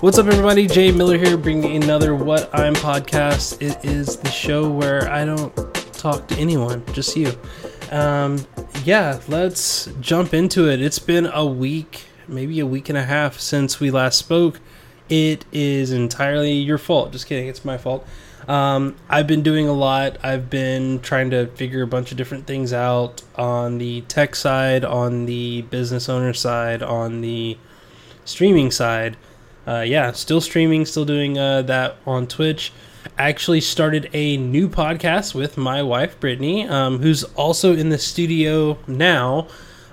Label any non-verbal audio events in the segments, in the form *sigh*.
What's up, everybody? Jay Miller here, bringing another What I'm podcast. It is the show where I don't talk to anyone, just you. Um, yeah, let's jump into it. It's been a week, maybe a week and a half since we last spoke. It is entirely your fault. Just kidding, it's my fault. Um, I've been doing a lot. I've been trying to figure a bunch of different things out on the tech side, on the business owner side, on the streaming side uh, yeah, still streaming, still doing uh, that on Twitch. Actually, started a new podcast with my wife Brittany, um, who's also in the studio now.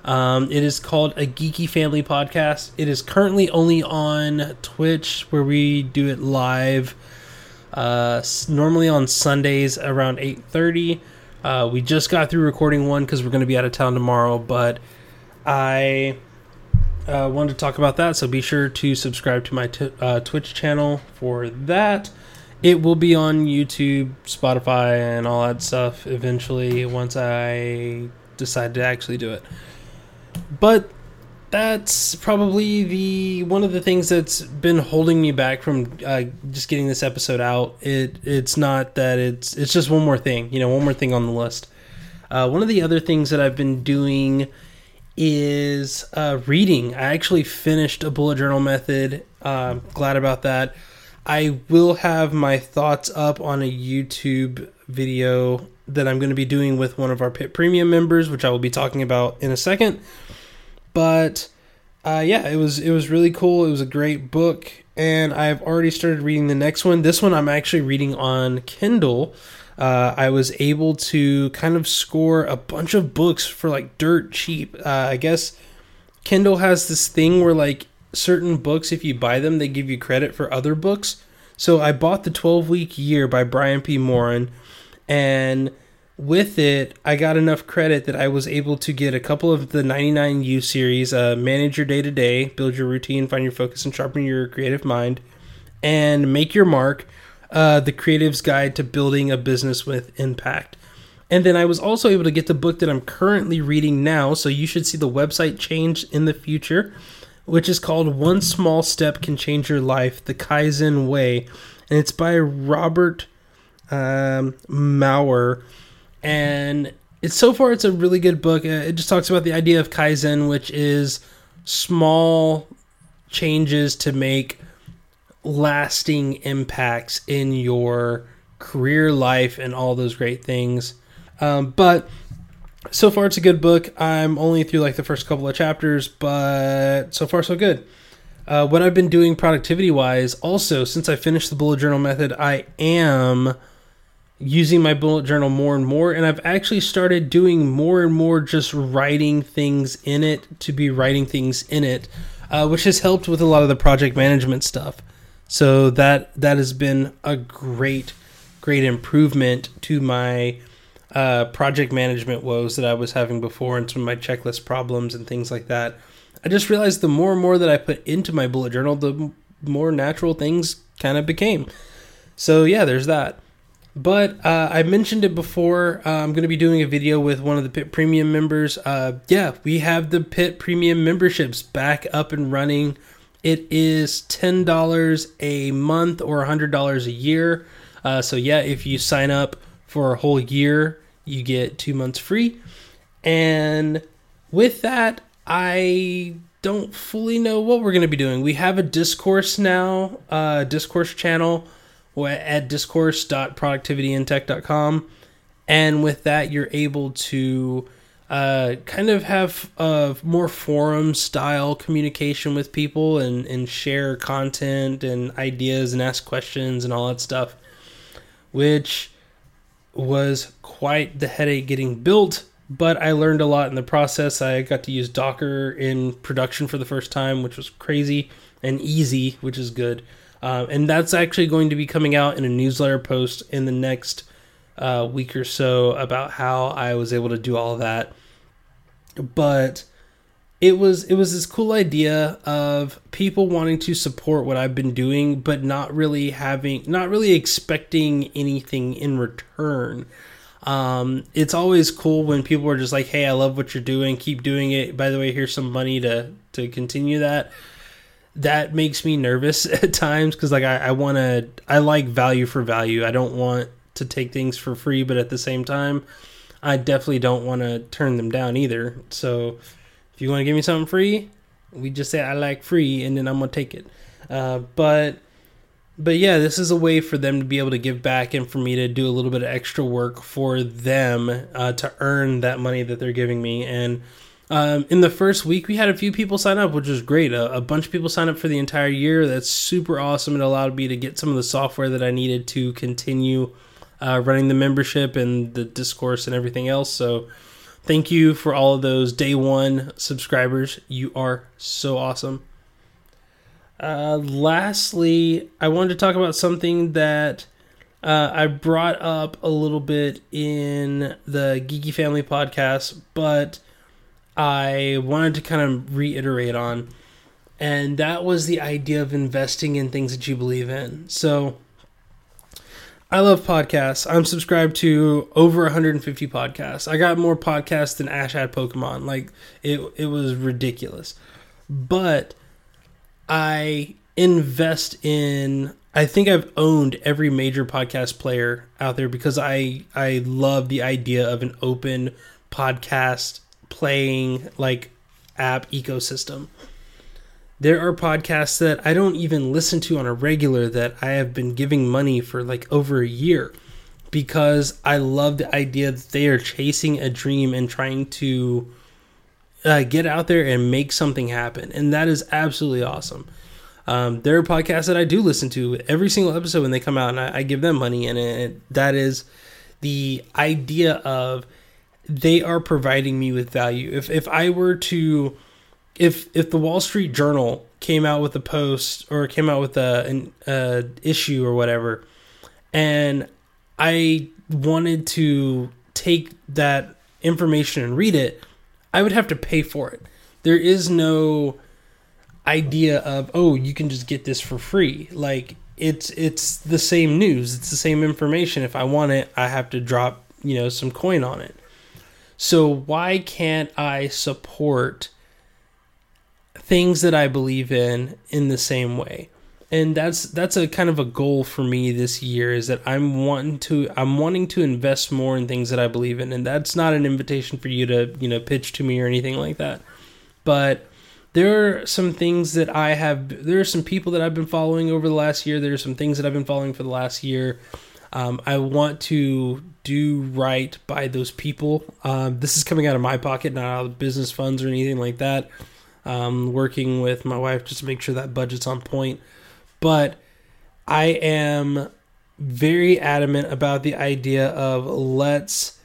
Um, it is called a Geeky Family Podcast. It is currently only on Twitch, where we do it live. Uh, normally on Sundays around eight thirty. Uh, we just got through recording one because we're going to be out of town tomorrow, but I uh, wanted to talk about that, so be sure to subscribe to my t- uh, Twitch channel for that. It will be on YouTube, Spotify, and all that stuff eventually once I decide to actually do it. But that's probably the one of the things that's been holding me back from uh, just getting this episode out. It it's not that it's it's just one more thing, you know, one more thing on the list. Uh, one of the other things that I've been doing is uh, reading. I actually finished a bullet journal method. Uh, glad about that. I will have my thoughts up on a YouTube video that I'm going to be doing with one of our Pit Premium members, which I will be talking about in a second. But uh, yeah, it was it was really cool. It was a great book, and I've already started reading the next one. This one I'm actually reading on Kindle uh, I was able to kind of score a bunch of books for like dirt cheap. Uh, I guess Kindle has this thing where like certain books, if you buy them, they give you credit for other books. So I bought the 12 week year by Brian P. Moran, and with it, I got enough credit that I was able to get a couple of the 99U series uh, Manage Your Day to Day, Build Your Routine, Find Your Focus, and Sharpen Your Creative Mind, and Make Your Mark uh, The Creative's Guide to Building a Business with Impact. And then I was also able to get the book that I'm currently reading now, so you should see the website change in the future, which is called One Small Step Can Change Your Life The Kaizen Way. And it's by Robert um, Maurer. And it's so far, it's a really good book. Uh, it just talks about the idea of Kaizen, which is small changes to make lasting impacts in your career life and all those great things. Um, but so far, it's a good book. I'm only through like the first couple of chapters, but so far, so good. Uh, what I've been doing productivity wise, also, since I finished the bullet journal method, I am using my bullet journal more and more. And I've actually started doing more and more just writing things in it to be writing things in it, uh, which has helped with a lot of the project management stuff. So that that has been a great, great improvement to my uh, project management woes that I was having before and some of my checklist problems and things like that. I just realized the more and more that I put into my bullet journal, the more natural things kind of became. So yeah, there's that. But uh, I mentioned it before. Uh, I'm going to be doing a video with one of the Pit Premium members. Uh, yeah, we have the Pit Premium memberships back up and running it is $10 a month or $100 a year. Uh, so, yeah, if you sign up for a whole year, you get two months free. And with that, I don't fully know what we're going to be doing. We have a discourse now, uh, discourse channel at discourse.productivityintech.com. And with that, you're able to uh, kind of have a more forum style communication with people and, and share content and ideas and ask questions and all that stuff, which was quite the headache getting built. But I learned a lot in the process. I got to use Docker in production for the first time, which was crazy and easy, which is good. Uh, and that's actually going to be coming out in a newsletter post in the next uh, week or so about how I was able to do all that. But it was it was this cool idea of people wanting to support what I've been doing, but not really having not really expecting anything in return. Um, it's always cool when people are just like, "Hey, I love what you're doing. Keep doing it. By the way, here's some money to to continue that." that makes me nervous *laughs* at times because like I, I want to I like value for value. I don't want to take things for free, but at the same time, I definitely don't want to turn them down either. So if you want to give me something free, we just say I like free, and then I'm gonna take it. Uh, but but yeah, this is a way for them to be able to give back and for me to do a little bit of extra work for them uh, to earn that money that they're giving me. And um, in the first week, we had a few people sign up, which was great. A, a bunch of people signed up for the entire year. That's super awesome. It allowed me to get some of the software that I needed to continue uh, running the membership and the discourse and everything else. So thank you for all of those day one subscribers. You are so awesome. Uh, lastly, I wanted to talk about something that uh, I brought up a little bit in the Geeky Family podcast, but I wanted to kind of reiterate on. And that was the idea of investing in things that you believe in. So I love podcasts. I'm subscribed to over 150 podcasts. I got more podcasts than Ash had Pokemon. Like it it was ridiculous. But I invest in I think I've owned every major podcast player out there because I I love the idea of an open podcast playing like app ecosystem. There are podcasts that I don't even listen to on a regular that I have been giving money for like over a year because I love the idea that they are chasing a dream and trying to uh, get out there and make something happen. And that is absolutely awesome. Um, there are podcasts that I do listen to every single episode when they come out, and I, I give them money. And it, that is the idea of they are providing me with value. If if I were to, if if the Wall Street Journal came out with a post or came out with a an issue or whatever, and I wanted to take that information and read it, I would have to pay for it. There is no idea of oh you can just get this for free. Like it's it's the same news. It's the same information. If i want it i have to drop you know some coin on it. So why can't i support things that i believe in in the same way and that's that's a kind of a goal for me this year is that i'm wanting to i'm wanting to invest more in things that i believe in and that's not an invitation for you to you know pitch to me or anything like that but there are some things that I have. There are some people that I've been following over the last year. There are some things that I've been following for the last year. Um, I want to do right by those people. Um, this is coming out of my pocket, not out of business funds or anything like that. Um, working with my wife just to make sure that budget's on point. But I am very adamant about the idea of let's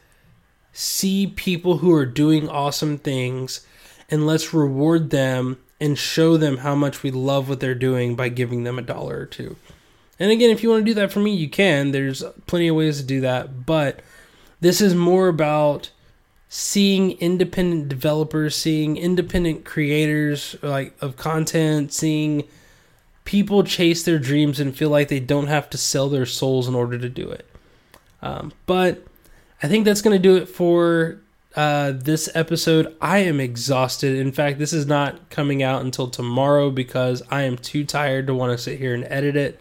see people who are doing awesome things and let's reward them and show them how much we love what they're doing by giving them a dollar or two. And again, if you want to do that for me, you can. There's plenty of ways to do that, but this is more about seeing independent developers, seeing independent creators like of content, seeing people chase their dreams and feel like they don't have to sell their souls in order to do it. Um, but I think that's going to do it for uh, this episode. I am exhausted. In fact, this is not coming out until tomorrow because I am too tired to want to sit here and edit it.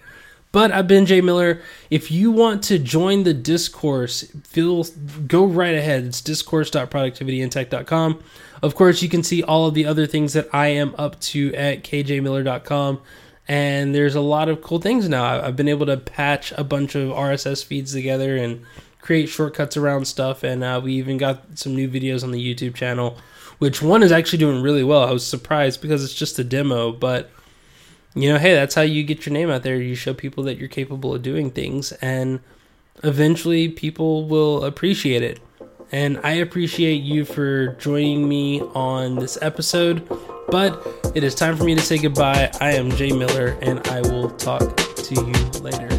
But I've been Jay Miller. If you want to join the discourse, feel go right ahead. It's discourse.productivityintech.com. Of course, you can see all of the other things that I am up to at kjaymiller.com. And there's a lot of cool things now. I've been able to patch a bunch of RSS feeds together and create shortcuts around stuff. And uh, we even got some new videos on the YouTube channel, which one is actually doing really well. I was surprised because it's just a demo, but you know, hey, that's how you get your name out there. You show people that you're capable of doing things, and eventually people will appreciate it. And I appreciate you for joining me on this episode. But it is time for me to say goodbye. I am Jay Miller, and I will talk to you later.